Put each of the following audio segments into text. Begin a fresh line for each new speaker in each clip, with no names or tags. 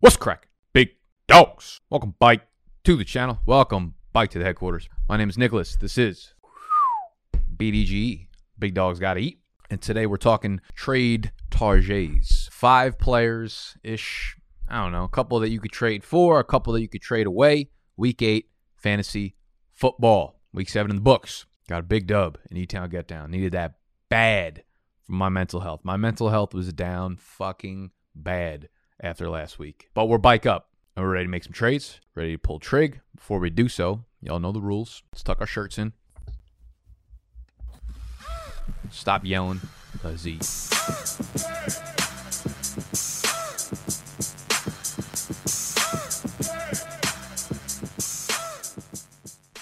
What's crack? Big dogs. Welcome, Bike, to the channel. Welcome, Bike, to the headquarters. My name is Nicholas. This is BDG. Big Dogs Gotta Eat. And today we're talking trade targets. Five players ish. I don't know. A couple that you could trade for, a couple that you could trade away. Week eight, fantasy football. Week seven in the books. Got a big dub in E Town Get Down. Needed that bad for my mental health. My mental health was down fucking bad after last week. But we're bike up and we're ready to make some trades, ready to pull trig. Before we do so, y'all know the rules. Let's tuck our shirts in. Stop yelling. Uh, Z.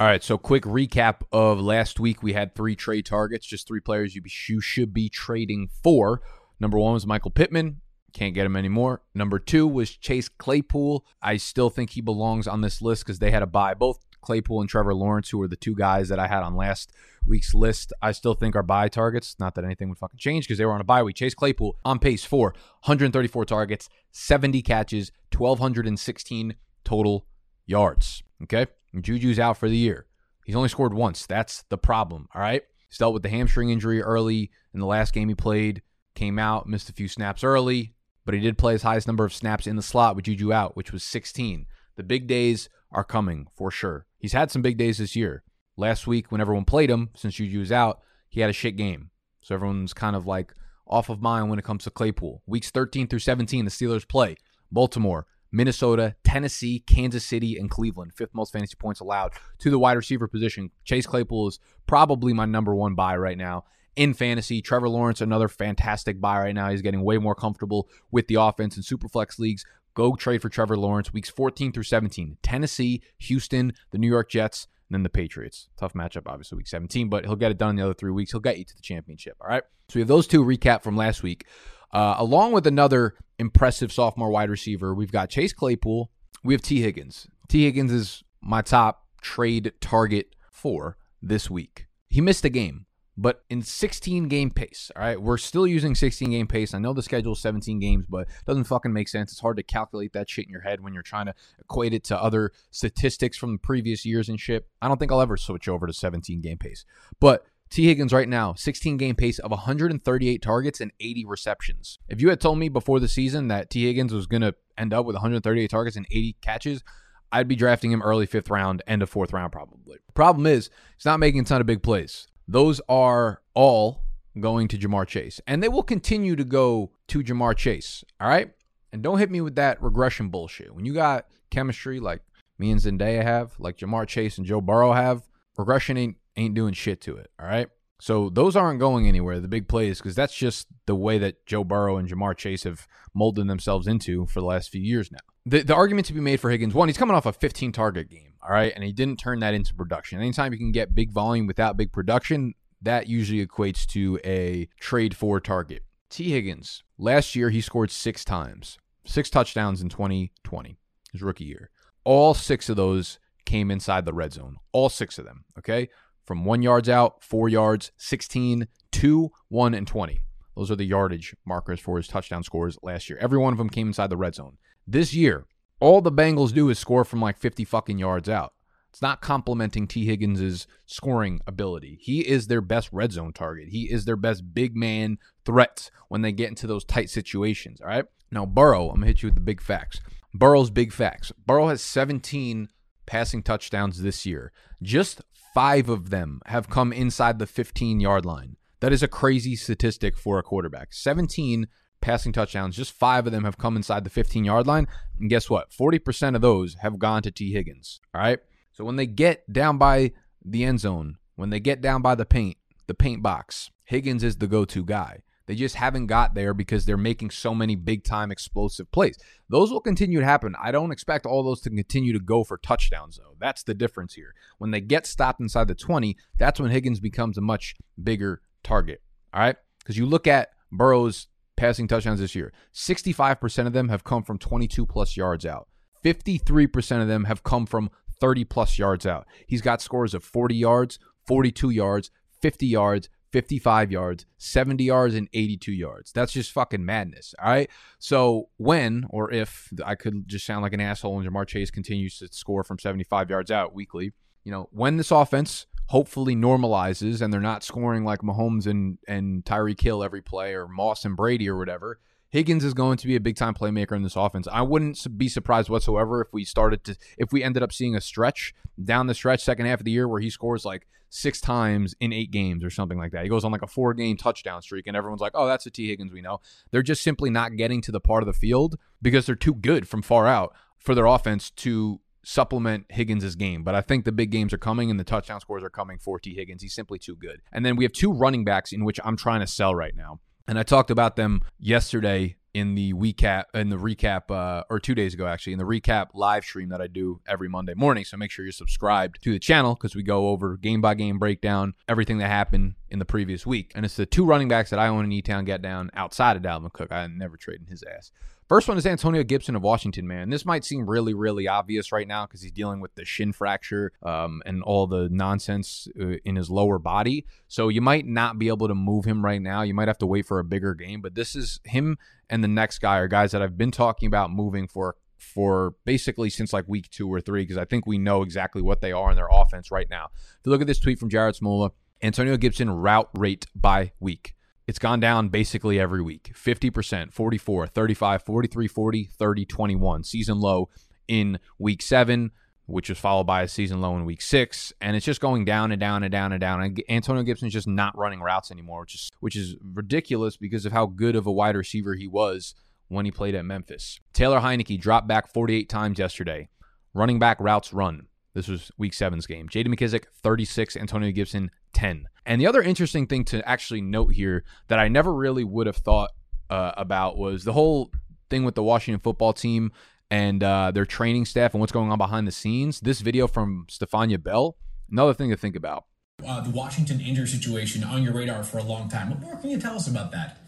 All right, so quick recap of last week. We had three trade targets, just three players you should be trading for. Number one was Michael Pittman. Can't get him anymore. Number two was Chase Claypool. I still think he belongs on this list because they had a bye. Both Claypool and Trevor Lawrence, who were the two guys that I had on last week's list, I still think are buy targets. Not that anything would fucking change because they were on a bye week. Chase Claypool on pace for 134 targets, 70 catches, 1,216 total yards. Okay. And Juju's out for the year. He's only scored once. That's the problem. All right. He's dealt with the hamstring injury early in the last game he played. Came out, missed a few snaps early, but he did play his highest number of snaps in the slot with Juju out, which was 16. The big days are coming for sure. He's had some big days this year. Last week, when everyone played him, since Juju was out, he had a shit game. So everyone's kind of like off of mind when it comes to Claypool. Weeks 13 through 17, the Steelers play Baltimore, Minnesota, Tennessee, Kansas City, and Cleveland. Fifth most fantasy points allowed to the wide receiver position. Chase Claypool is probably my number one buy right now in fantasy. Trevor Lawrence, another fantastic buy right now. He's getting way more comfortable with the offense in Superflex leagues. Go trade for Trevor Lawrence weeks 14 through 17. Tennessee, Houston, the New York Jets, and then the Patriots. Tough matchup, obviously, week 17, but he'll get it done in the other three weeks. He'll get you to the championship. All right. So we have those two recap from last week. Uh, along with another impressive sophomore wide receiver, we've got Chase Claypool. We have Tee Higgins. Tee Higgins is my top trade target for this week. He missed a game, but in 16 game pace. All right, we're still using 16 game pace. I know the schedule is 17 games, but it doesn't fucking make sense. It's hard to calculate that shit in your head when you're trying to equate it to other statistics from previous years and shit. I don't think I'll ever switch over to 17 game pace. But Tee Higgins right now, 16 game pace of 138 targets and 80 receptions. If you had told me before the season that Tee Higgins was going to end up with 138 targets and 80 catches, I'd be drafting him early fifth round, end of fourth round probably. Problem is, he's not making a ton of big plays. Those are all going to Ja'Marr Chase, and they will continue to go to Ja'Marr Chase. All right, and don't hit me with that regression bullshit. When you got chemistry like me and Zendaya have, like Ja'Marr Chase and Joe Burrow have, regression ain't ain't doing shit to it. All right. So those aren't going anywhere, the big plays, because that's just the way that Joe Burrow and Ja'Marr Chase have molded themselves into for the last few years now. The, the argument to be made for Higgins, one, he's coming off a 15 target game, all right, and he didn't turn that into production. Anytime you can get big volume without big production, that usually equates to a trade for target. Tee Higgins, last year he scored six times, six touchdowns in 2020, his rookie year. All six of those came inside the red zone, all six of them, okay? from one yards out, four yards, 16, 2, 1, and 20. Those are the yardage markers for his touchdown scores last year. Every one of them came inside the red zone. This year, all the Bengals do is score from like 50 fucking yards out. It's not complementing Tee Higgins' scoring ability. He is their best red zone target. He is their best big man threat when they get into those tight situations. All right. Now, Burrow, I'm going to hit you with the big facts. Burrow's big facts. Burrow has 17 passing touchdowns this year. Just five of them have come inside the 15 yard line. That is a crazy statistic for a quarterback. 17 passing touchdowns, just five of them have come inside the 15 yard line. And guess what? 40% of those have gone to Tee Higgins. All right. So when they get down by the end zone, when they get down by the paint, the paint box, Higgins is the go to guy. They just haven't got there because they're making so many big time explosive plays. Those will continue to happen. I don't expect all those to continue to go for touchdowns, though. That's the difference here. When they get stopped inside the 20, that's when Higgins becomes a much bigger target. All right? Because you look at Burrow's passing touchdowns this year 65% of them have come from 22 plus yards out, 53% of them have come from 30 plus yards out. He's got scores of 40 yards, 42 yards, 50 yards, 55 yards, 70 yards, and 82 yards. That's just fucking madness. All right. So when or if I could just sound like an asshole and Ja'Marr Chase continues to score from 75 yards out weekly, you know, when this offense hopefully normalizes and they're not scoring like Mahomes and and Tyreek Hill every play or Moss and Brady or whatever, Higgins is going to be a big time playmaker in this offense. I wouldn't be surprised whatsoever if we started to if we ended up seeing a stretch down the stretch second half of the year where he scores like six times in eight games or something like that. He goes on like a four game touchdown streak and everyone's like, "Oh, that's a Tee Higgins we know." They're just simply not getting to the part of the field because they're too good from far out for their offense to supplement Higgins' game. But I think the big games are coming and the touchdown scores are coming for Tee Higgins. He's simply too good. And then we have two running backs in which I'm trying to sell right now. And I talked about them yesterday in the recap in the recap uh, or two days ago actually in the recap live stream that I do every Monday morning. So make sure you're subscribed to the channel because we go over game by game breakdown everything that happened in the previous week. And it's the two running backs that I own in E Town get down outside of Dalvin Cook. I never trading his ass. First one is Antonio Gibson of Washington, man. This might seem really, really obvious right now because he's dealing with the shin fracture um, and all the nonsense uh, in his lower body. So you might not be able to move him right now. You might have to wait for a bigger game. But this is him and the next guy are guys that I've been talking about moving for for basically since like week two or three because I think we know exactly what they are in their offense right now. If you look at this tweet from Jared Smola, Antonio Gibson route rate by week. It's gone down basically every week 50%, 44, 35, 43, 40, 30, 21. Season low in week seven, which was followed by a season low in week six. And it's just going down and down and down and down. And Antonio Gibson's just not running routes anymore, which is, which is ridiculous because of how good of a wide receiver he was when he played at Memphis. Taylor Heinicke dropped back 48 times yesterday. Running back routes run. This was week seven's game. J.D. McKissic, 36. Antonio Gibson, 10. And the other interesting thing to actually note here that I never really would have thought uh, about was the whole thing with the Washington football team and uh, their training staff and what's going on behind the scenes. This video from Stefania Bell, another thing to think about.
Uh, the Washington injury situation on your radar for a long time. What more can you tell us about that?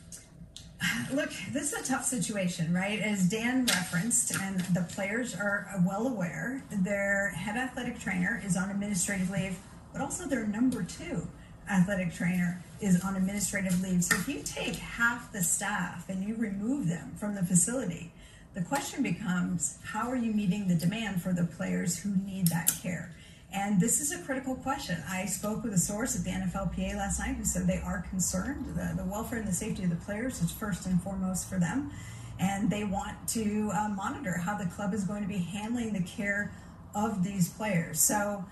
Look, this is a tough situation, right? As Dan referenced, and the players are well aware, their head athletic trainer is on administrative leave, but also their number two athletic trainer is on administrative leave. So if you take half the staff and you remove them from the facility, the question becomes how are you meeting the demand for the players who need that care? And this is a critical question. I spoke with a source at the NFLPA last night who said they are concerned. The, the welfare and the safety of the players is first and foremost for them. And they want to uh, monitor how the club is going to be handling the care of these players. So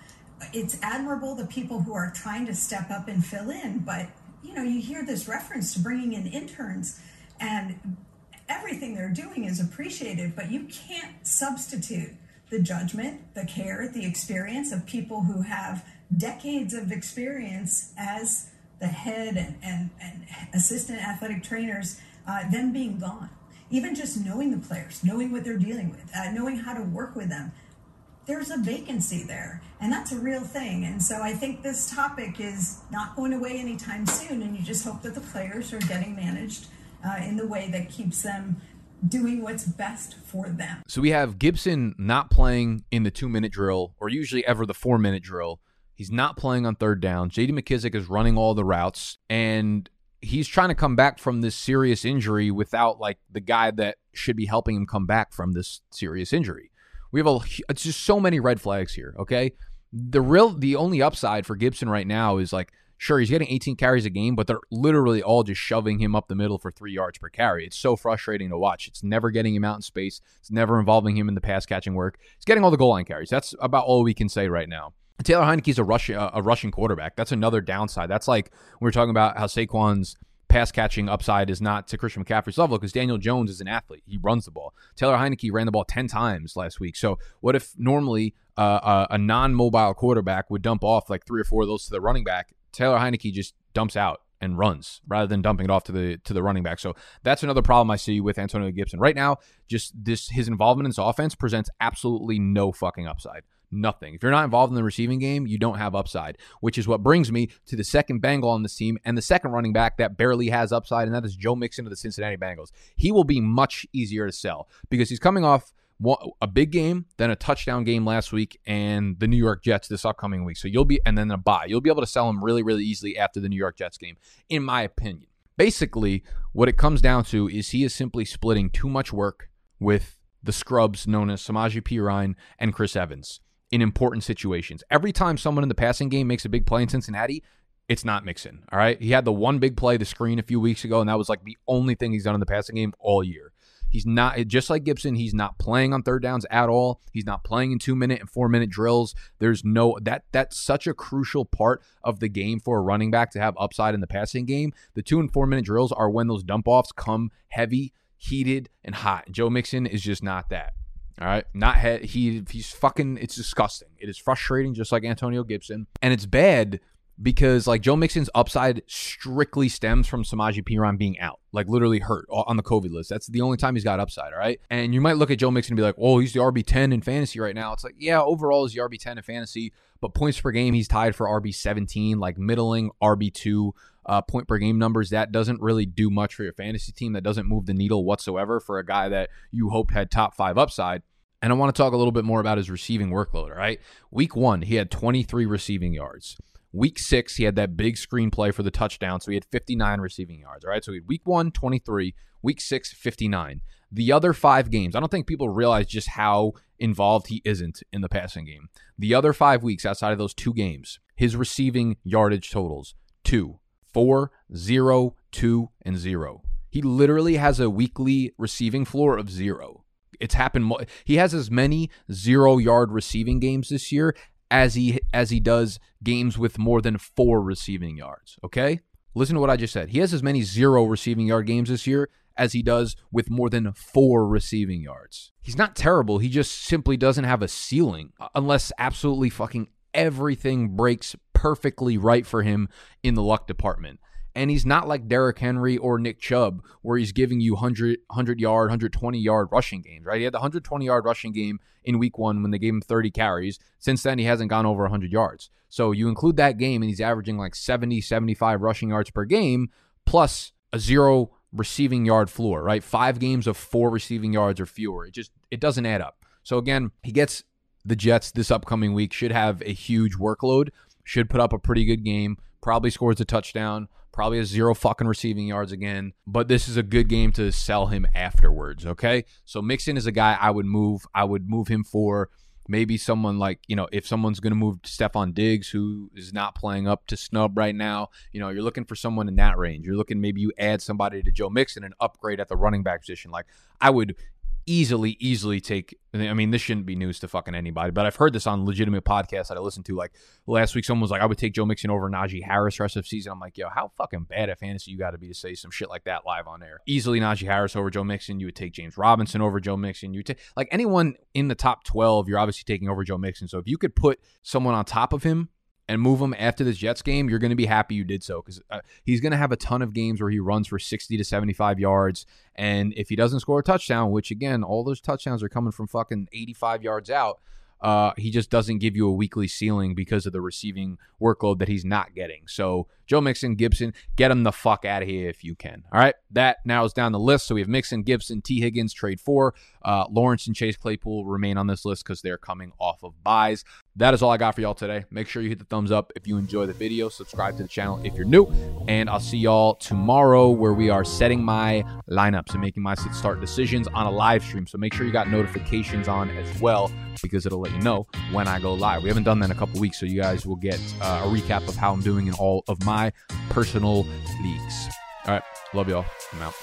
it's admirable the people who are trying to step up and fill in, but you know, you hear this reference to bringing in interns and everything they're doing is appreciated, but you can't substitute the judgment, the care, the experience of people who have decades of experience as the head and, and, and assistant athletic trainers, uh, them being gone. Even just knowing the players, knowing what they're dealing with, uh, knowing how to work with them, there's a vacancy there, and that's a real thing. And so I think this topic is not going away anytime soon, and you just hope that the players are getting managed uh, in the way that keeps them doing what's best for them.
So we have Gibson not playing in the two minute drill or usually ever the four minute drill. He's not playing on third down. JD McKissic is running all the routes and he's trying to come back from this serious injury without like the guy that should be helping him come back from this serious injury. We have a it's just so many red flags here, okay? The real the only upside for Gibson right now is like Sure, he's getting 18 carries a game, but they're literally all just shoving him up the middle for three yards per carry. It's so frustrating to watch. It's never getting him out in space. It's never involving him in the pass catching work. He's getting all the goal line carries. That's about all we can say right now. Taylor Heinicke's a rush a rushing quarterback. That's another downside. That's like we are talking about how Saquon's pass catching upside is not to Christian McCaffrey's level because Daniel Jones is an athlete. He runs the ball. Taylor Heinicke ran the ball 10 times last week. So what if normally uh, a, a non mobile quarterback would dump off like three or four of those to the running back? Taylor Heinicke just dumps out and runs rather than dumping it off to the to the running back. So that's another problem I see with Antonio Gibson right now. Just this his involvement in this offense presents absolutely no fucking upside. Nothing. If you're not involved in the receiving game, you don't have upside, which is what brings me to the second Bengal on this team and the second running back that barely has upside, and that is Joe Mixon of the Cincinnati Bengals. He will be much easier to sell because he's coming off a big game, then a touchdown game last week, and the New York Jets this upcoming week. So you'll be, and then a bye. You'll be able to sell them really, really easily after the New York Jets game, in my opinion. Basically, what it comes down to is he is simply splitting too much work with the scrubs known as Samaje Perine and Chris Evans in important situations. Every time someone in the passing game makes a big play in Cincinnati, it's not Mixon. All right. He had the one big play, the screen a few weeks ago, and that was like the only thing he's done in the passing game all year. He's not just like Gibson. He's not playing on third downs at all. He's not playing in two minute and four minute drills. There's no that that's such a crucial part of the game for a running back to have upside in the passing game. The two and four minute drills are when those dump offs come heavy, heated, and hot. Joe Mixon is just not that. All right, not he, he he's fucking. It's disgusting. It is frustrating, just like Antonio Gibson, and it's bad because like Joe Mixon's upside strictly stems from Samaje Perine being out, like literally hurt on the COVID list. That's the only time he's got upside, all right? And you might look at Joe Mixon and be like, oh, he's the RB10 in fantasy right now. It's like, yeah, overall he's the RB10 in fantasy, but points per game, he's tied for RB17, like middling RB2 uh, point per game numbers. That doesn't really do much for your fantasy team. That doesn't move the needle whatsoever for a guy that you hoped had top five upside. And I want to talk a little bit more about his receiving workload, all right? Week one, he had 23 receiving yards. Week six, he had that big screenplay for the touchdown. So he had 59 receiving yards. All right. So he had week one, 23, week six, 59. The other five games, I don't think people realize just how involved he isn't in the passing game. The other five weeks outside of those two games, his receiving yardage totals two, four, zero, two, and zero. He literally has a weekly receiving floor of zero. It's happened. He has as many zero yard receiving games this year as he as he does games with more than four receiving yards. Okay? Listen to what I just said. He has as many zero receiving yard games this year as he does with more than four receiving yards. He's not terrible. He just simply doesn't have a ceiling unless absolutely fucking everything breaks perfectly right for him in the luck department. And he's not like Derrick Henry or Nick Chubb, where he's giving you 100, 100 yard, 120 yard rushing games, right? He had the 120 yard rushing game in week one when they gave him 30 carries. Since then, he hasn't gone over 100 yards. So you include that game, and he's averaging like 70, 75 rushing yards per game, plus a zero receiving yard floor, right? Five games of four receiving yards or fewer. It just, it doesn't add up. So again, he gets the Jets this upcoming week, should have a huge workload, should put up a pretty good game, probably scores a touchdown probably has zero fucking receiving yards again. But this is a good game to sell him afterwards. Okay, so Mixon is a guy I would move. I would move him for maybe someone like you know if someone's going to move Stefon Diggs who is not playing up to snub right now. You know you're looking for someone in that range. You're looking maybe you add somebody to Joe Mixon and upgrade at the running back position. Like I would easily, easily take. I mean, this shouldn't be news to fucking anybody, but I've heard this on legitimate podcasts that I listened to. Like last week, someone was like, "I would take Joe Mixon over Najee Harris rest of season." I'm like, "Yo, how fucking bad at fantasy you got to be to say some shit like that live on air?" Easily Najee Harris over Joe Mixon. You would take James Robinson over Joe Mixon. You take like anyone in the top twelve. You're obviously taking over Joe Mixon. So if you could put someone on top of him and move him after this Jets game, you're going to be happy you did so because uh, he's going to have a ton of games where he runs for 60 to 75 yards. And if he doesn't score a touchdown, which again, all those touchdowns are coming from fucking 85 yards out, uh, he just doesn't give you a weekly ceiling because of the receiving workload that he's not getting. So Joe Mixon, Gibson, get them the fuck out of here if you can. All right, that narrows down the list. So we have Mixon, Gibson, Tee Higgins, trade four. Uh, Lawrence and Chase Claypool remain on this list because they're coming off of byes. That is all I got for y'all today. Make sure you hit the thumbs up if you enjoy the video. Subscribe to the channel if you're new. And I'll see y'all tomorrow where we are setting my lineups and making my start decisions on a live stream. So make sure you got notifications on as well because it'll let you know when I go live. We haven't done that in a couple weeks, so you guys will get uh, a recap of how I'm doing in all of my personal leagues. All right. Love y'all. I'm out.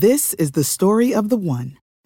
This is the story of the one.